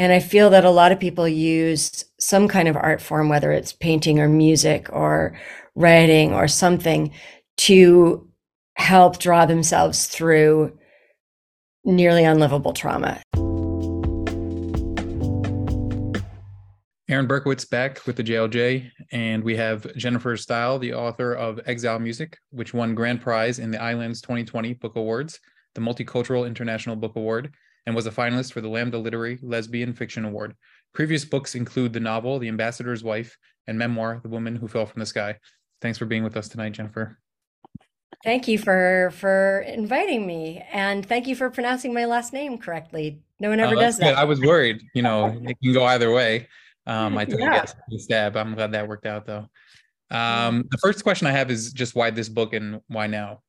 And I feel that a lot of people use some kind of art form, whether it's painting or music or writing or something, to help draw themselves through nearly unlivable trauma. Aaron Berkowitz back with the JLJ, and we have Jennifer Steil, the author of Exile Music, which won grand prize in the Islands 2020 Book Awards, the Multicultural International Book Award, and was a finalist for the Lambda Literary Lesbian Fiction Award. Previous books include the novel The Ambassador's Wife and memoir The Woman Who Fell from the Sky. Thanks for being with us tonight, Jennifer. Thank you for for inviting me, and thank you for pronouncing my last name correctly. No one ever oh, does that. Good. I was worried. You know, it can go either way. Um, I took yeah. a stab. I'm glad that worked out though. Um, the first question I have is just why this book and why now?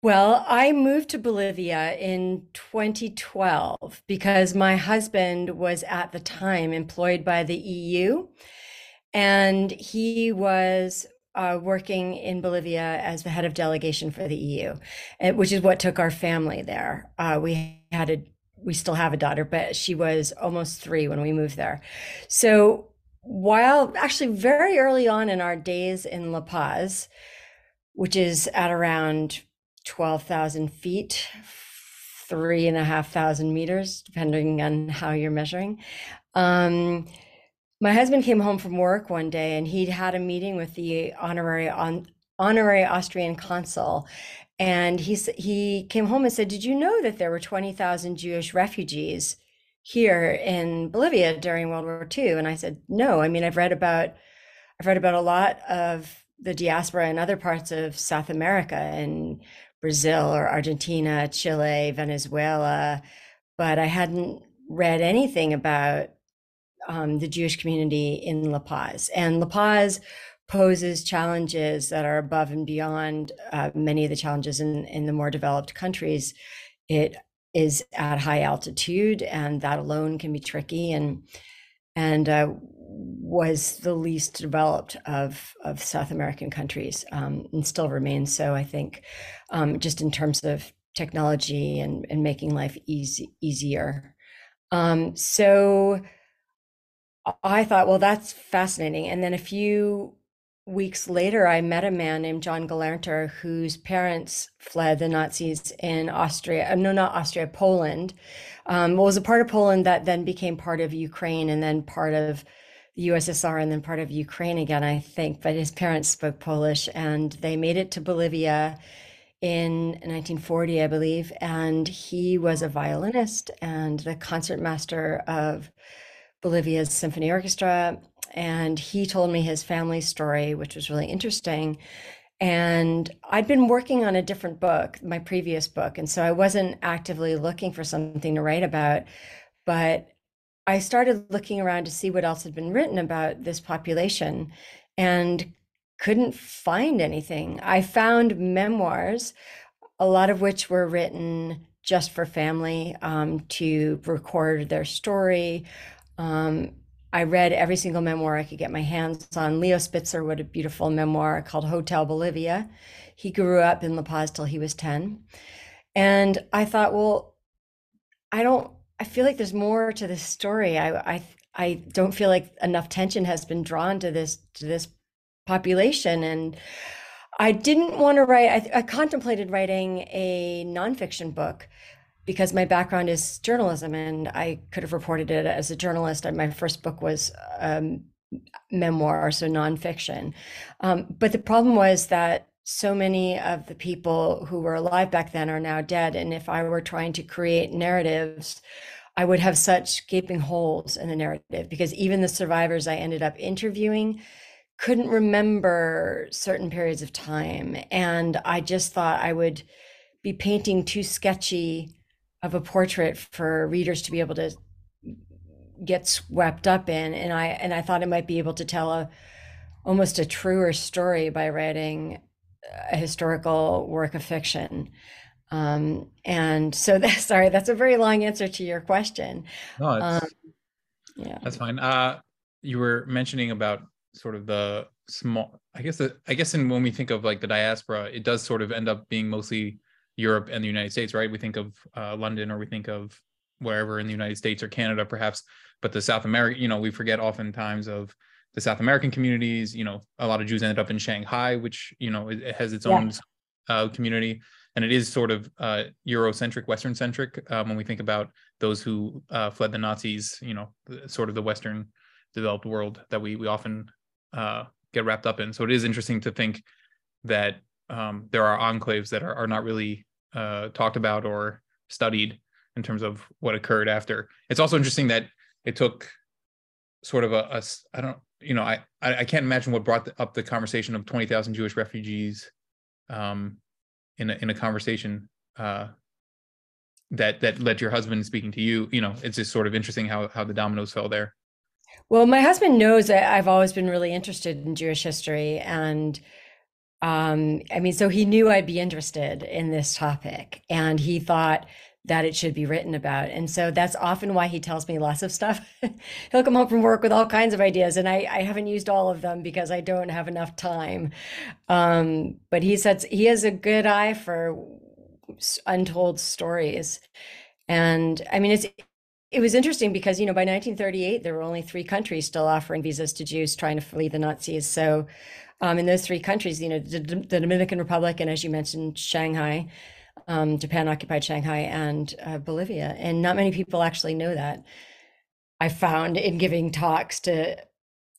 Well, I moved to Bolivia in 2012 because my husband was at the time employed by the EU and he was uh, working in Bolivia as the head of delegation for the EU, which is what took our family there. Uh, we had a we still have a daughter, but she was almost three when we moved there. So while actually very early on in our days in La Paz, which is at around 12,000 feet, three and a half thousand meters, depending on how you're measuring. Um, my husband came home from work one day and he'd had a meeting with the honorary on, honorary Austrian consul and he he came home and said, "Did you know that there were twenty thousand Jewish refugees here in Bolivia during World War II?" And I said, "No. I mean, I've read about I've read about a lot of the diaspora in other parts of South America and Brazil or Argentina, Chile, Venezuela, but I hadn't read anything about um, the Jewish community in La Paz. And La Paz poses challenges that are above and beyond uh, many of the challenges in, in the more developed countries. It is at high altitude, and that alone can be tricky. And and uh, was the least developed of of South American countries, um, and still remains so. I think, um, just in terms of technology and and making life easy easier. Um, so I thought, well, that's fascinating. And then a few weeks later, I met a man named John Gelernter, whose parents fled the Nazis in Austria, uh, no, not Austria, Poland. Um, was a part of Poland that then became part of Ukraine and then part of the USSR and then part of Ukraine again, I think. But his parents spoke Polish and they made it to Bolivia in 1940, I believe. And he was a violinist and the concertmaster of Bolivia's symphony orchestra and he told me his family story, which was really interesting. And I'd been working on a different book, my previous book. And so I wasn't actively looking for something to write about. But I started looking around to see what else had been written about this population and couldn't find anything. I found memoirs, a lot of which were written just for family um, to record their story. Um, I read every single memoir I could get my hands on. Leo Spitzer wrote a beautiful memoir called Hotel Bolivia. He grew up in La Paz till he was 10. And I thought, well, I don't, I feel like there's more to this story. I, I, I don't feel like enough tension has been drawn to this, to this population. And I didn't want to write, I, I contemplated writing a nonfiction book because my background is journalism and I could have reported it as a journalist. My first book was um, memoir, so nonfiction. Um, but the problem was that so many of the people who were alive back then are now dead. And if I were trying to create narratives, I would have such gaping holes in the narrative because even the survivors I ended up interviewing couldn't remember certain periods of time. And I just thought I would be painting too sketchy of a portrait for readers to be able to get swept up in and i and i thought i might be able to tell a almost a truer story by writing a historical work of fiction. Um, and so that sorry that's a very long answer to your question. No, um, yeah. that's fine. Uh, you were mentioning about sort of the small i guess the, i guess in when we think of like the diaspora it does sort of end up being mostly Europe and the United States, right? We think of uh, London or we think of wherever in the United States or Canada, perhaps, but the South America, you know, we forget oftentimes of the South American communities. You know, a lot of Jews ended up in Shanghai, which you know it, it has its yeah. own uh, community, and it is sort of uh, Eurocentric, Western centric um, when we think about those who uh, fled the Nazis. You know, sort of the Western developed world that we we often uh, get wrapped up in. So it is interesting to think that um, there are enclaves that are, are not really uh, talked about or studied in terms of what occurred after. It's also interesting that it took sort of a, a I don't you know I I can't imagine what brought up the conversation of twenty thousand Jewish refugees um, in a, in a conversation uh, that that led your husband speaking to you. You know, it's just sort of interesting how how the dominoes fell there. Well, my husband knows that I've always been really interested in Jewish history and um, I mean, so he knew I'd be interested in this topic and he thought that it should be written about. And so that's often why he tells me lots of stuff. He'll come home from work with all kinds of ideas, and I, I haven't used all of them because I don't have enough time. Um, but he says he has a good eye for untold stories. And I mean, it's it was interesting because you know by 1938 there were only three countries still offering visas to Jews trying to flee the Nazis. So um, in those three countries, you know, the, the Dominican Republic and as you mentioned, Shanghai um, Japan occupied Shanghai and uh, Bolivia. And not many people actually know that. I found in giving talks to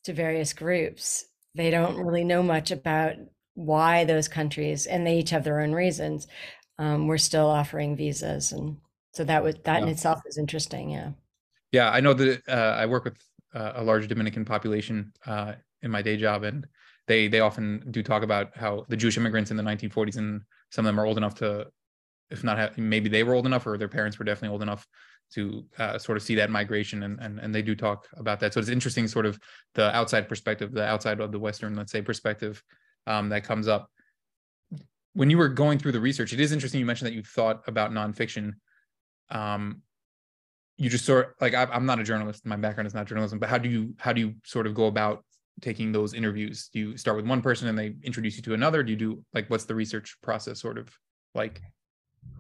to various groups, they don't really know much about why those countries, and they each have their own reasons. Um, we're still offering visas, and so that was that yeah. in itself is interesting. Yeah. Yeah, I know that uh, I work with uh, a large Dominican population uh, in my day job, and they they often do talk about how the Jewish immigrants in the 1940s and some of them are old enough to if not have, maybe they were old enough or their parents were definitely old enough to uh, sort of see that migration and, and and they do talk about that so it's interesting sort of the outside perspective the outside of the western let's say perspective um, that comes up when you were going through the research it is interesting you mentioned that you thought about nonfiction um, you just sort like I, i'm not a journalist my background is not journalism but how do you how do you sort of go about taking those interviews do you start with one person and they introduce you to another do you do like what's the research process sort of like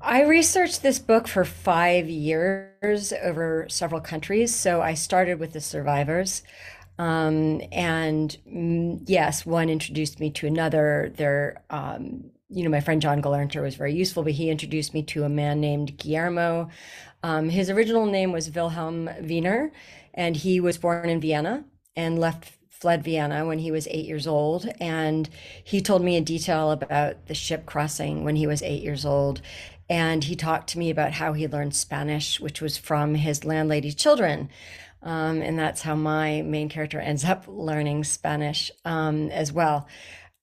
I researched this book for five years over several countries. So I started with the survivors. Um, and mm, yes, one introduced me to another. There, um, you know, my friend John Gelernter was very useful, but he introduced me to a man named Guillermo. Um, his original name was Wilhelm Wiener, and he was born in Vienna and left fled Vienna when he was eight years old. And he told me in detail about the ship crossing when he was eight years old. And he talked to me about how he learned Spanish, which was from his landlady's children. Um, and that's how my main character ends up learning Spanish um, as well.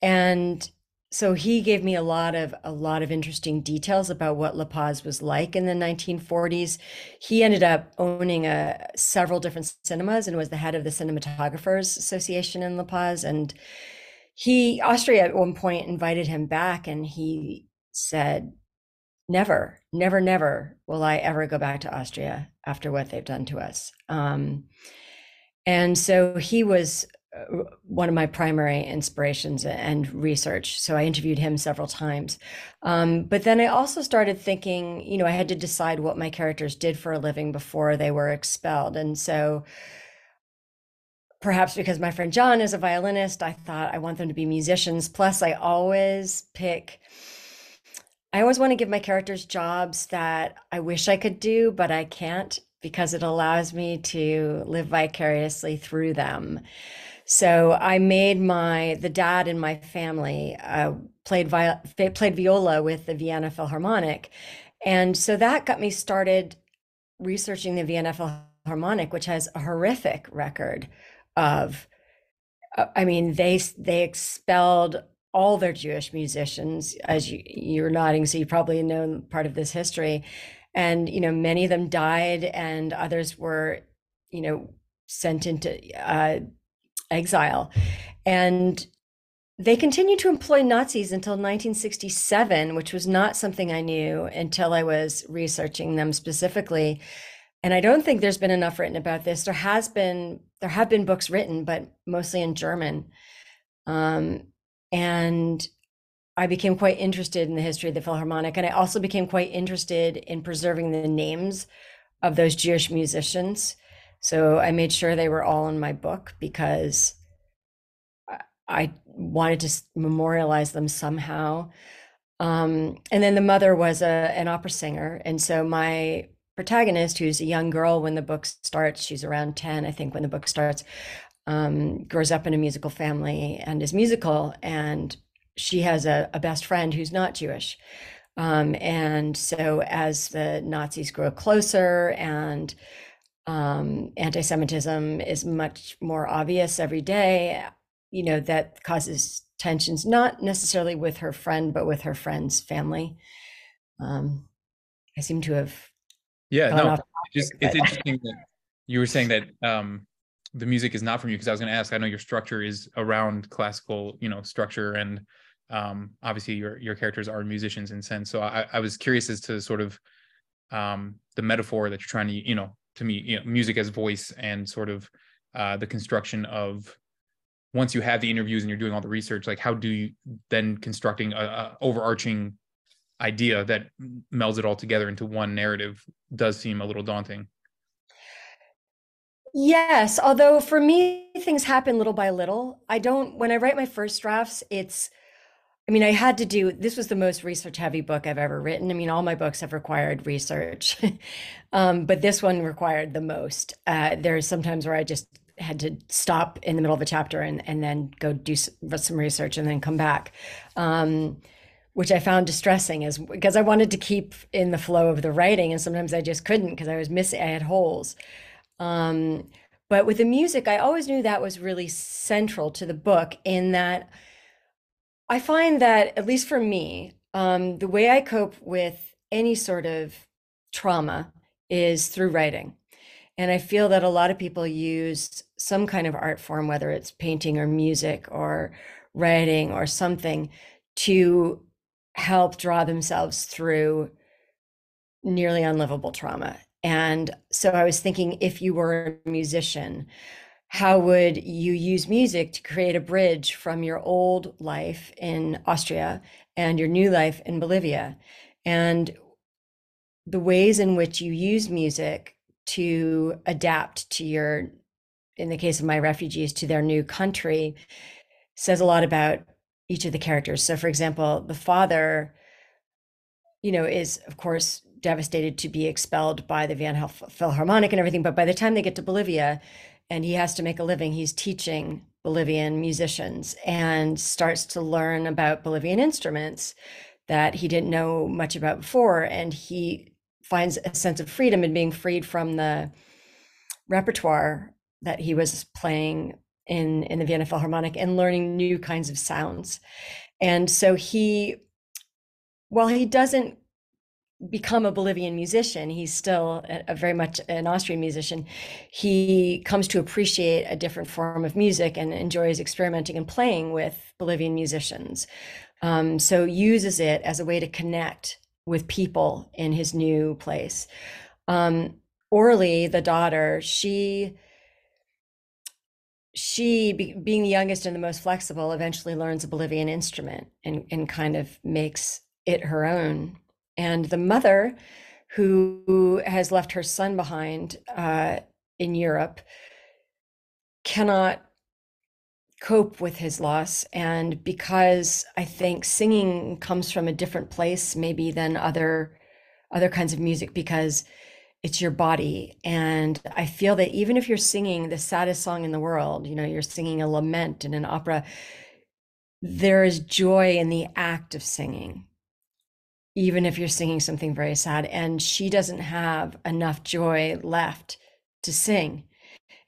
And so he gave me a lot of a lot of interesting details about what La Paz was like in the 1940s. He ended up owning a uh, several different cinemas and was the head of the Cinematographers Association in La Paz. And he Austria at one point invited him back, and he said, "Never, never, never will I ever go back to Austria after what they've done to us." Um, and so he was one of my primary inspirations and research. So I interviewed him several times. Um, but then I also started thinking, you know, I had to decide what my characters did for a living before they were expelled. And so perhaps because my friend John is a violinist, I thought I want them to be musicians. Plus, I always pick. I always want to give my characters jobs that I wish I could do, but I can't because it allows me to live vicariously through them. So I made my the dad in my family uh, played played viola with the Vienna Philharmonic, and so that got me started researching the Vienna Philharmonic, which has a horrific record of. Uh, I mean, they they expelled all their Jewish musicians, as you, you're nodding, so you probably know part of this history, and you know many of them died, and others were, you know, sent into uh, exile. And they continued to employ Nazis until 1967, which was not something I knew until I was researching them specifically. And I don't think there's been enough written about this. There has been, there have been books written, but mostly in German. Um, and I became quite interested in the history of the Philharmonic. And I also became quite interested in preserving the names of those Jewish musicians. So I made sure they were all in my book because I wanted to memorialize them somehow. Um, and then the mother was a, an opera singer. And so my protagonist, who's a young girl when the book starts, she's around 10, I think, when the book starts, um, grows up in a musical family and is musical. And she has a, a best friend who's not Jewish. Um, and so as the Nazis grow closer and um, anti-Semitism is much more obvious every day, you know, that causes tensions, not necessarily with her friend, but with her friend's family. Um, I seem to have. Yeah, no, topic, just but... it's interesting that you were saying that um, the music is not from you because I was going to ask. I know your structure is around classical, you know, structure, and um, obviously your your characters are musicians in sense. So I, I was curious as to sort of um, the metaphor that you're trying to, you know, to me, you know, music as voice and sort of uh, the construction of once you have the interviews and you're doing all the research like how do you then constructing a, a overarching idea that melds it all together into one narrative does seem a little daunting? Yes although for me things happen little by little. I don't when i write my first drafts it's I mean, I had to do this was the most research heavy book I've ever written. I mean, all my books have required research, um, but this one required the most. Uh, there's sometimes where I just had to stop in the middle of a chapter and, and then go do some research and then come back, um, which I found distressing as because I wanted to keep in the flow of the writing, and sometimes I just couldn't because I was missing. I had holes. Um, but with the music, I always knew that was really central to the book in that I find that, at least for me, um, the way I cope with any sort of trauma is through writing. And I feel that a lot of people use some kind of art form, whether it's painting or music or writing or something, to help draw themselves through nearly unlivable trauma. And so I was thinking if you were a musician, how would you use music to create a bridge from your old life in Austria and your new life in Bolivia? And the ways in which you use music to adapt to your in the case of my refugees to their new country says a lot about each of the characters so for example the father you know is of course devastated to be expelled by the Vienna Philharmonic and everything but by the time they get to Bolivia and he has to make a living he's teaching Bolivian musicians and starts to learn about Bolivian instruments that he didn't know much about before and he finds a sense of freedom in being freed from the repertoire that he was playing in in the Vienna Philharmonic and learning new kinds of sounds. And so he while he doesn't become a Bolivian musician, he's still a, a very much an Austrian musician. He comes to appreciate a different form of music and enjoys experimenting and playing with Bolivian musicians. Um, so uses it as a way to connect with people in his new place. Um, Orly, the daughter, she she be, being the youngest and the most flexible eventually learns a bolivian instrument and, and kind of makes it her own and the mother who has left her son behind uh, in europe cannot cope with his loss and because i think singing comes from a different place maybe than other other kinds of music because it's your body. And i feel that even if you're singing the saddest song in the world you know you're singing a lament in an opera there is joy in the act of singing even if you're singing something very sad and she doesn't have enough joy left to sing.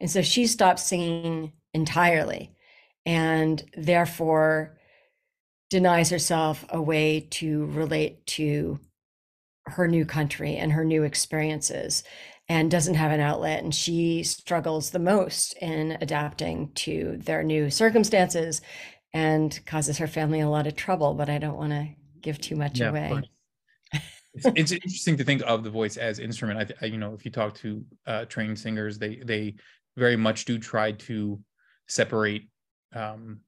And so she stops singing entirely and therefore denies herself a way to relate to her new country and her new experiences and doesn't have an outlet. And she struggles the most in adapting to their new circumstances and causes her family a lot of trouble but i don't want to give too much yeah, away it's, it's, interesting to think of the voice as instrument I, I you know if you talk to uh, trained singers they they very much do try to separate um,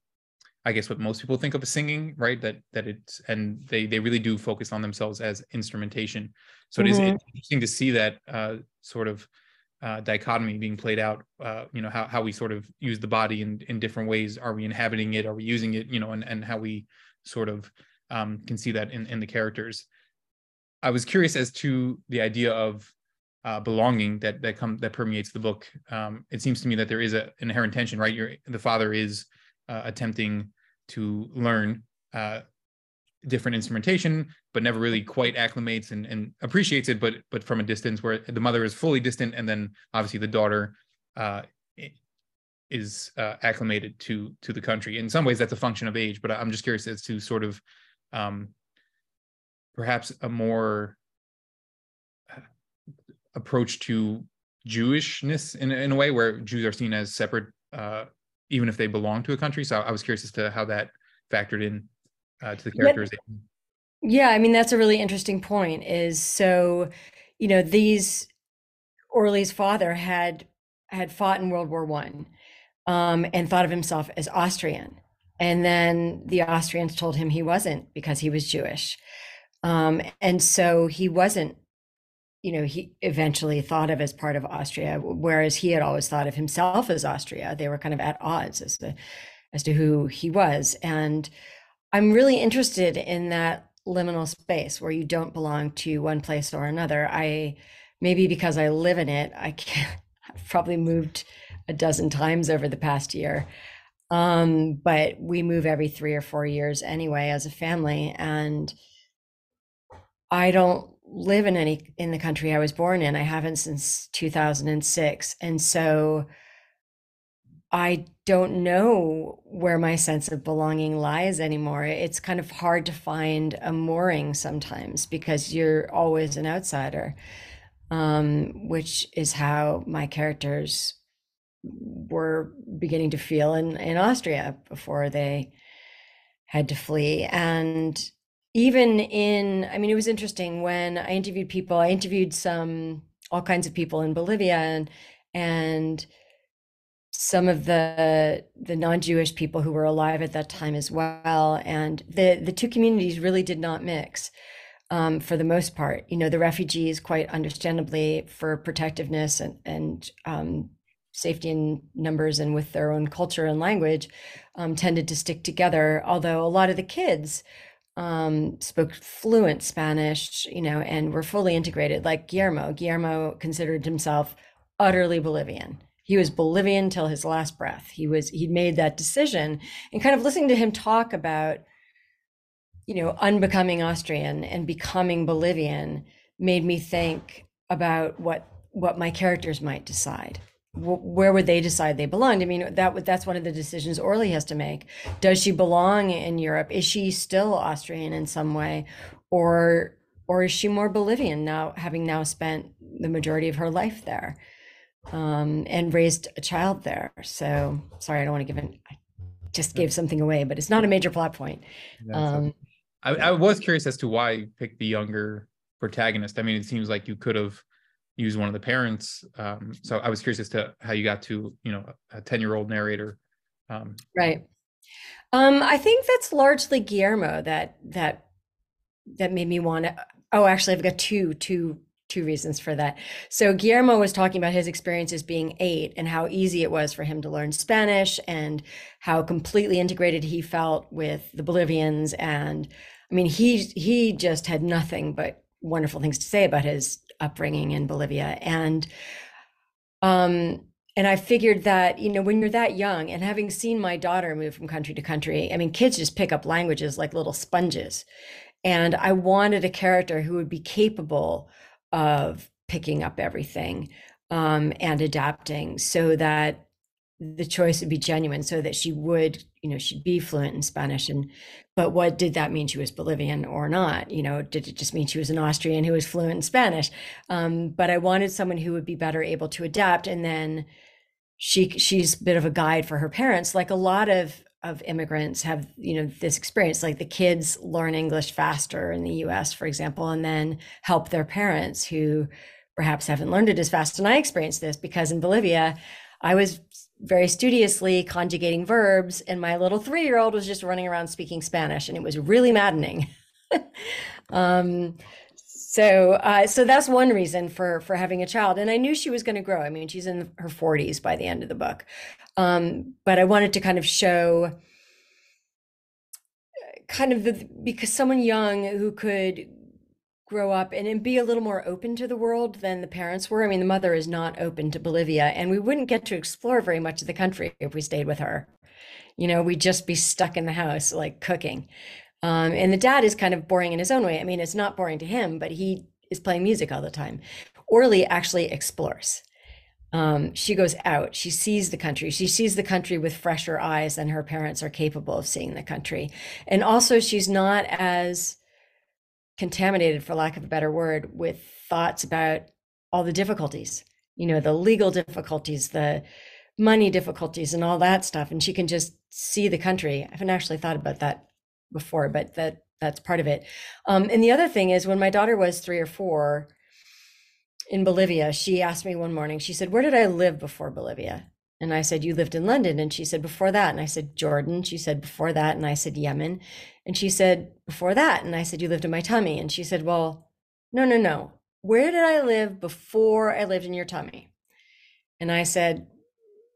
I guess what most people think of as singing, right? That that it's and they they really do focus on themselves as instrumentation. So mm-hmm. it is interesting to see that uh, sort of uh, dichotomy being played out. Uh, you know how how we sort of use the body in in different ways. Are we inhabiting it? Are we using it? You know, and and how we sort of um, can see that in in the characters. I was curious as to the idea of uh, belonging that that come that permeates the book. Um, it seems to me that there is an inherent tension, right? You're, the father is uh, attempting to learn uh, different instrumentation, but never really quite acclimates and, and appreciates it, but but from a distance where the mother is fully distant, and then obviously the daughter uh, is uh, acclimated to to the country. In some ways, that's a function of age, but I'm just curious as to sort of um, perhaps a more uh, approach to Jewishness in, in a way where Jews are seen as separate, uh, even if they belong to a country. So I was curious as to how that factored in uh, to the characterization. Yeah, I mean that's a really interesting point. Is so, you know, these Orly's father had had fought in World War One, um, and thought of himself as Austrian, and then the Austrians told him he wasn't because he was Jewish, um, and so he wasn't. You know, he eventually thought of as part of Austria, whereas he had always thought of himself as Austria. They were kind of at odds as to as to who he was, and I'm really interested in that liminal space where you don't belong to one place or another. I maybe because I live in it, I I've probably moved a dozen times over the past year. Um, but we move every three or four years anyway as a family. And I don't live in any in the country I was born in. I haven't since 2006. And so I don't know where my sense of belonging lies anymore. It's kind of hard to find a mooring sometimes because you're always an outsider, um, which is how my characters were beginning to feel in, in Austria before they had to flee. And even in, I mean, it was interesting when I interviewed people, I interviewed some, all kinds of people in Bolivia and, and, some of the the non-Jewish people who were alive at that time as well, and the the two communities really did not mix. Um, for the most part, you know, the refugees, quite understandably, for protectiveness and and um, safety in numbers and with their own culture and language, um, tended to stick together. Although a lot of the kids um, spoke fluent Spanish, you know, and were fully integrated. Like Guillermo, Guillermo considered himself utterly Bolivian he was Bolivian till his last breath. He was he'd made that decision, and kind of listening to him talk about, you know, unbecoming Austrian and becoming Bolivian made me think about what what my characters might decide. Where would they decide they belonged? I mean, that that's one of the decisions Orly has to make. Does she belong in Europe? Is she still Austrian in some way, or or is she more Bolivian now, having now spent the majority of her life there? um, and raised a child there. So sorry, I don't want to give an. I just gave something away, but it's not a major plot point. Um, I, I was curious as to why you picked the younger protagonist. I mean, it seems like you could have used one of the parents. Um, so I was curious as to how you got to you know a ten year old narrator. Um, right. Um, I think that's largely Guillermo that that that made me want to. Oh, actually, I've got two two two reasons for that. So Guillermo was talking about his experiences being eight and how easy it was for him to learn Spanish and how completely integrated he felt with the Bolivians. And I mean, he he just had nothing but wonderful things to say about his upbringing in Bolivia. And um and I figured that, you know, when you're that young and having seen my daughter move from country to country, I mean, kids just pick up languages like little sponges. And I wanted a character who would be capable of picking up everything um, and adapting so that the choice would be genuine so that she would you know she'd be fluent in spanish and but what did that mean? She was bolivian or not? You know did it just mean she was an austrian who was fluent in spanish? Um, but i wanted someone who would be better able to adapt and then she she's a bit of a guide for her parents. Like a lot of of immigrants have you know this experience like the kids learn english faster in the us for example and then help their parents who perhaps haven't learned it as fast. And i experienced this because in bolivia I was very studiously conjugating verbs, and my little three year old was just running around speaking Spanish, and it was really maddening. um, so, uh, so that's one reason for for having a child, and I knew she was going to grow. I mean, she's in her forties by the end of the book, um, but I wanted to kind of show, kind of the because someone young who could grow up and, and be a little more open to the world than the parents were. I mean, the mother is not open to Bolivia, and we wouldn't get to explore very much of the country if we stayed with her. You know, we'd just be stuck in the house, like cooking. Um, and the dad is kind of boring in his own way. I mean, it's not boring to him, but he is playing music all the time. Orly actually explores. Um, she goes out, she sees the country, she sees the country with fresher eyes than her parents are capable of seeing the country. And also, she's not as contaminated, for lack of a better word, with thoughts about all the difficulties, you know, the legal difficulties, the money difficulties, and all that stuff. And she can just see the country. I haven't actually thought about that before, but that that's part of it. Um, and the other thing is when my daughter was three or four in Bolivia, she asked me one morning, she said, Where did I live before Bolivia? And I said, You lived in London. And she said, Before that. And I said, Jordan. She said, Before that. And I said, Yemen. And she said, Before that. And I said, You lived in my tummy. And she said, Well, no, no, no. Where did I live before I lived in your tummy? And I said,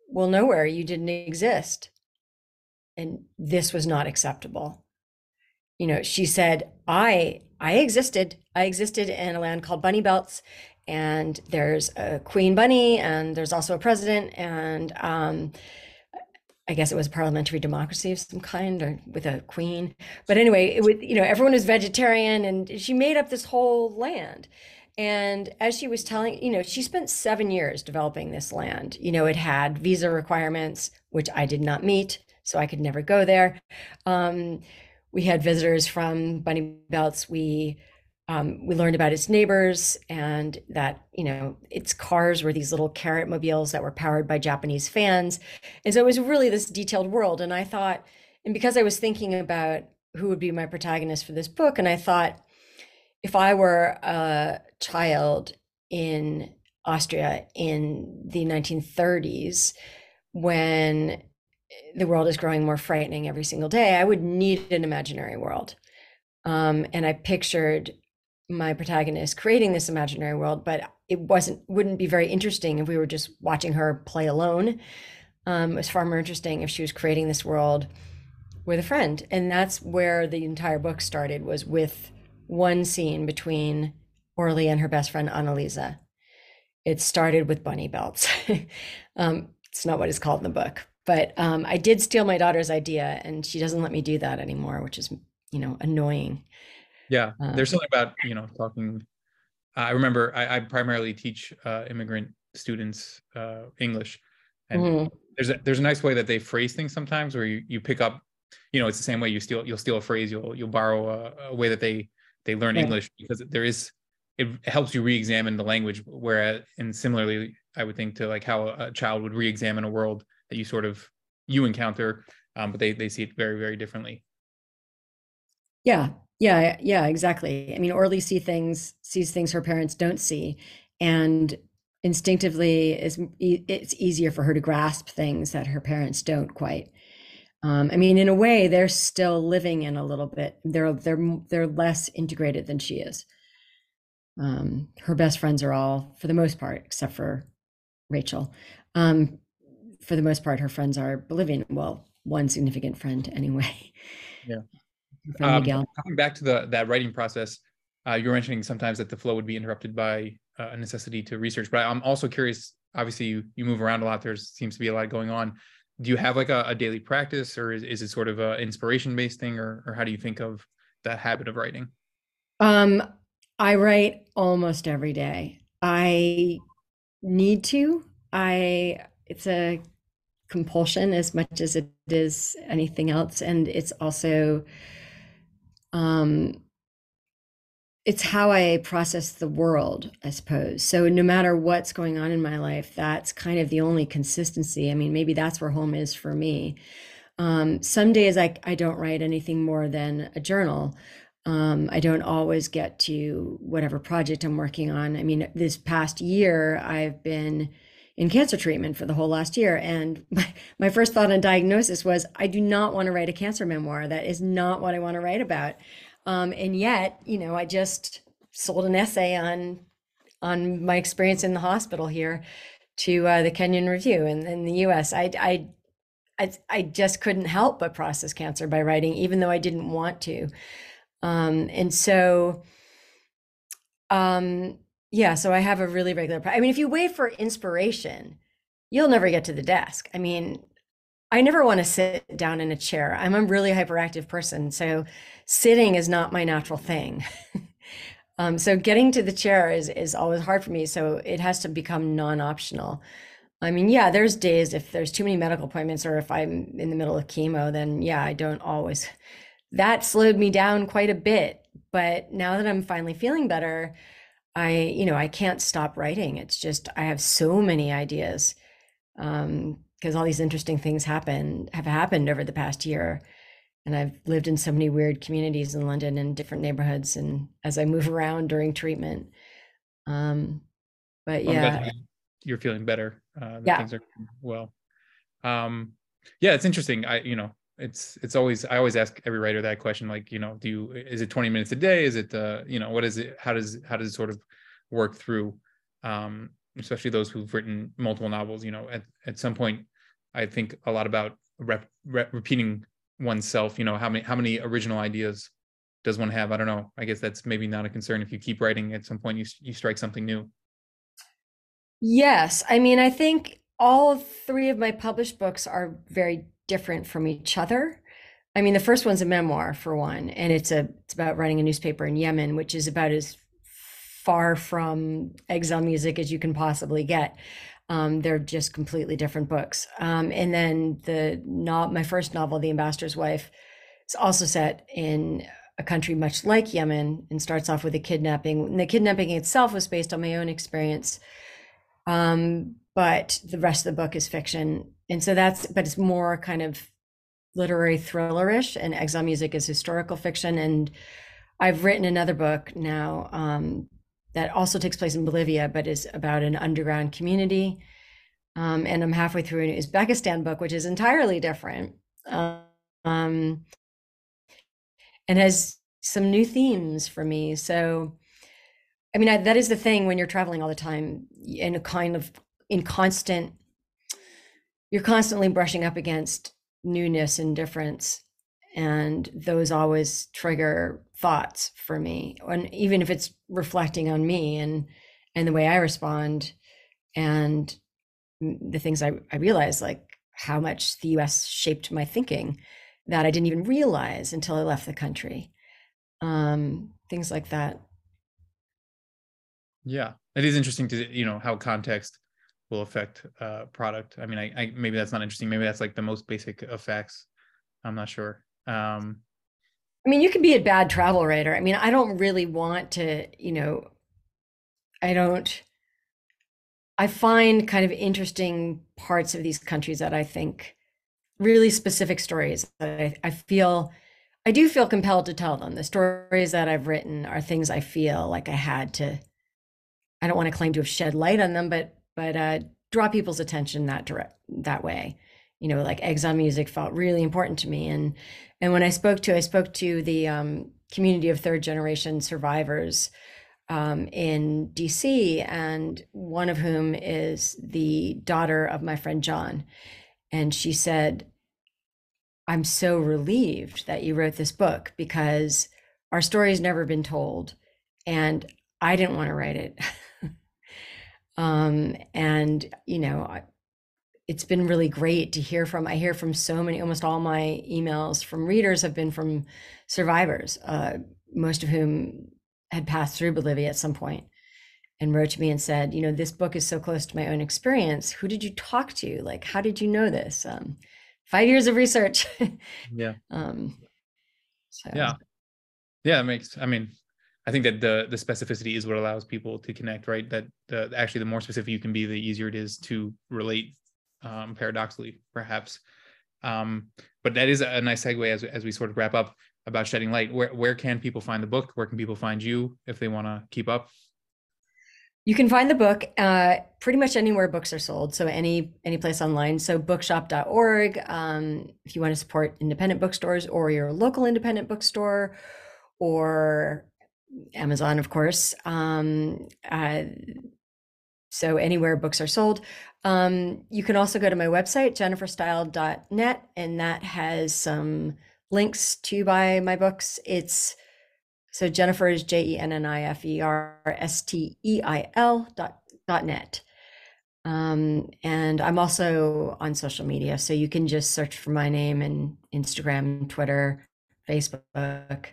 Well, nowhere. You didn't exist. And this was not acceptable. You know, she said, I I existed. I existed in a land called Bunny Belts, and there's a queen bunny, and there's also a president, and um, I guess it was parliamentary democracy of some kind or with a queen. But anyway, it would, you know, everyone was vegetarian and she made up this whole land. And as she was telling, you know, she spent seven years developing this land. You know, it had visa requirements, which I did not meet, so I could never go there. Um, we had visitors from Bunny Belts. We um, we learned about its neighbors and that you know its cars were these little carrot mobiles that were powered by japanese fans. And so it was really this detailed world. And i thought and because i was thinking about who would be my protagonist for this book and i thought if i were a child in austria in the 1930s when the world is growing more frightening every single day i would need an imaginary world. Um, and i pictured my protagonist creating this imaginary world, but it wasn't wouldn't be very interesting if we were just watching her play alone. Um, it was far more interesting if she was creating this world with a friend, and that's where the entire book started. Was with one scene between Orly and her best friend Annalisa. It started with bunny belts. um, it's not what it's called in the book, but um, I did steal my daughter's idea, and she doesn't let me do that anymore, which is you know annoying. Yeah, there's Um, something about you know talking. I remember I, I primarily teach uh, immigrant students uh, English, and mhm, there's a there's a nice way that they phrase things sometimes where you you pick up, you know, it's the same way you steal you'll steal a phrase you'll you'll borrow a, a way that they they learn right. English because there is it helps you re-examine the language. Whereas and similarly, I would think to like how a, a child would re-examine a world that you sort of you encounter, um, but they they see it very very differently. Yeah, yeah, yeah, exactly. I mean, Orly see things, sees things her parents don't see, and instinctively is it's easier for her to grasp things that her parents don't quite. Um, I mean, in a way, they're still living in a little bit. They're they're they're less integrated than she is. Um, her best friends are all, for the most part, except for Rachel. Um, for the most part, her friends are Bolivian. Well, one significant friend anyway. Yeah. Friend Um, Miguel. coming back to the that writing process, uh, you were mentioning sometimes that the flow would be interrupted by uh, a necessity to research. But I'm also curious. Obviously, you you move around a lot. There seems to be a lot going on. Do you have like a, a daily practice, or is, is it sort of an inspiration based thing, or or how do you think of that habit of writing? Um, I write almost every day. I need to. I it's a compulsion as much as it is anything else, and it's also um it's how I process the world, I suppose. So no matter what's going on in my life, that's kind of the only consistency. I mean, maybe that's where home is for me. Um, some days I I don't write anything more than a journal. Um, I don't always get to whatever project I'm working on. I mean, this past year I've been in cancer treatment for the whole last year. And my, my first thought on diagnosis was, I do not want to write a cancer memoir. That is not what I want to write about. Um, and yet, you know, I just sold an essay on on my experience in the hospital here to uh, the Kenyon Review in, in the U.S. I, I I I just couldn't help but process cancer by writing, even though I didn't want to. Um, and so, um, yeah, so I have a really regular. I mean, if you wait for inspiration, you'll never get to the desk. I mean, I never want to sit down in a chair. I'm a really hyperactive person, so sitting is not my natural thing. um, so getting to the chair is is always hard for me. So it has to become non-optional. I mean, yeah, there's days if there's too many medical appointments or if I'm in the middle of chemo, then yeah, I don't always. That slowed me down quite a bit. But now that I'm finally feeling better, I, you know, I can't stop writing. It's just I have so many ideas. Um, because all these interesting things happen have happened over the past year and i've lived in so many weird communities in london and different neighborhoods and as i move around during treatment um but Well, yeah you're feeling better. Uh, Yeah. things are well. Um, yeah, it's interesting. I, you know, it's it's always I always ask every writer that question. Like, you know, do you is it 20 minutes a day? Is it uh, you know, what is it? How does how does it sort of work through? Um, especially those who've written multiple novels. You know, at at some point, I think a lot about rep, rep, repeating oneself. You know, how many how many original ideas does one have? I don't know. I guess that's maybe not a concern if you keep writing. At some point, you you strike something new. yes i mean i think all three of my published books are very different from each other. I mean the first one's a memoir for one and it's a it's about running a newspaper in yemen which is about as far from exile music as you can possibly get. Um, they're just completely different books. Um, and then the no- my first novel the ambassador's wife is also set in a country much like yemen and starts off with a kidnapping. And the kidnapping itself was based on my own experience um, but the rest of the book is fiction and so that's but it's more kind of literary thrillerish and exile music is historical fiction. And i've written another book now um, that also takes place in bolivia but is about an underground community. Um, and i'm halfway through an uzbekistan book which is entirely different. Um, and has some new themes for me. So I mean, I, that is the thing when you're traveling all the time in a kind of in constant, you're constantly brushing up against newness and difference. And those always trigger thoughts for me. And even if it's reflecting on me and and the way I respond and the things I, I realize, like how much the US shaped my thinking that I didn't even realize until I left the country. Um, things like that. Yeah, it is interesting to you know how context will affect uh product. I mean, I, I maybe that's not interesting. Maybe that's like the most basic of facts. I'm not sure. Um, I mean, you can be a bad travel writer. I mean, I don't really want to, you know, I don't, I find kind of interesting parts of these countries that I think really specific stories that I, I feel, I do feel compelled to tell them. The stories that I've written are things I feel like I had to, I don't want to claim to have shed light on them, but, but, uh, draw people's attention that direct, that way. You know, like exile music felt really important to me. And, and when I spoke to, I spoke to the um, community of third generation survivors um, in DC, and one of whom is the daughter of my friend John. And she said, I'm so relieved that you wrote this book because our story's never been told. And I didn't want to write it. um, and, you know, it's been really great to hear from. I hear from so many, almost all my emails from readers have been from survivors, uh, most of whom had passed through Bolivia at some point and wrote to me and said, you know, this book is so close to my own experience. Who did you talk to? Like, how did you know this? Um, five years of research. yeah, um, so yeah, yeah. It makes. I mean, I think that the the specificity is what allows people to connect. Right. That the actually the more specific you can be, the easier it is to relate. Um, paradoxically, perhaps. Um, but that is a nice segue as as we sort of wrap up about shedding light. Where where can people find the book? Where can people find you if they want to keep up? You can find the book uh, pretty much anywhere books are sold. So any any place online. So bookshop.org. Um, if you want to support independent bookstores or your local independent bookstore, or Amazon, of course. Um, uh, so anywhere books are sold. Um, you can also go to my website, jennifersteil.net, and that has some links to buy my books. It's so Jennifer is J E N N I F E R S T E I L dot, dot net. Um, and I'm also on social media. So you can just search for my name in Instagram, Twitter, Facebook.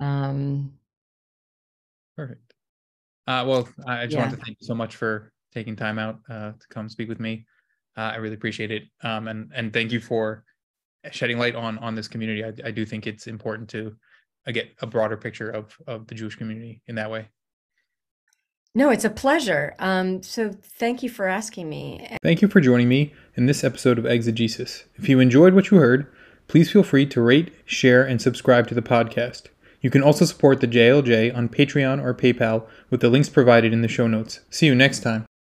Um, Perfect. Uh, well, I just Yeah. want to thank you so much for taking time out uh, to come speak with me. Uh, I really appreciate it, um, and and thank you for shedding light on on this community. I, I do think it's important to uh, get a broader picture of of the Jewish community in that way. no, it's a pleasure. Um, so thank you for asking me. Thank you for joining me in this episode of Exegesis. If you enjoyed what you heard, please feel free to rate, share, and subscribe to the podcast. You can also support the JLJ on Patreon or PayPal with the links provided in the show notes. See you next time.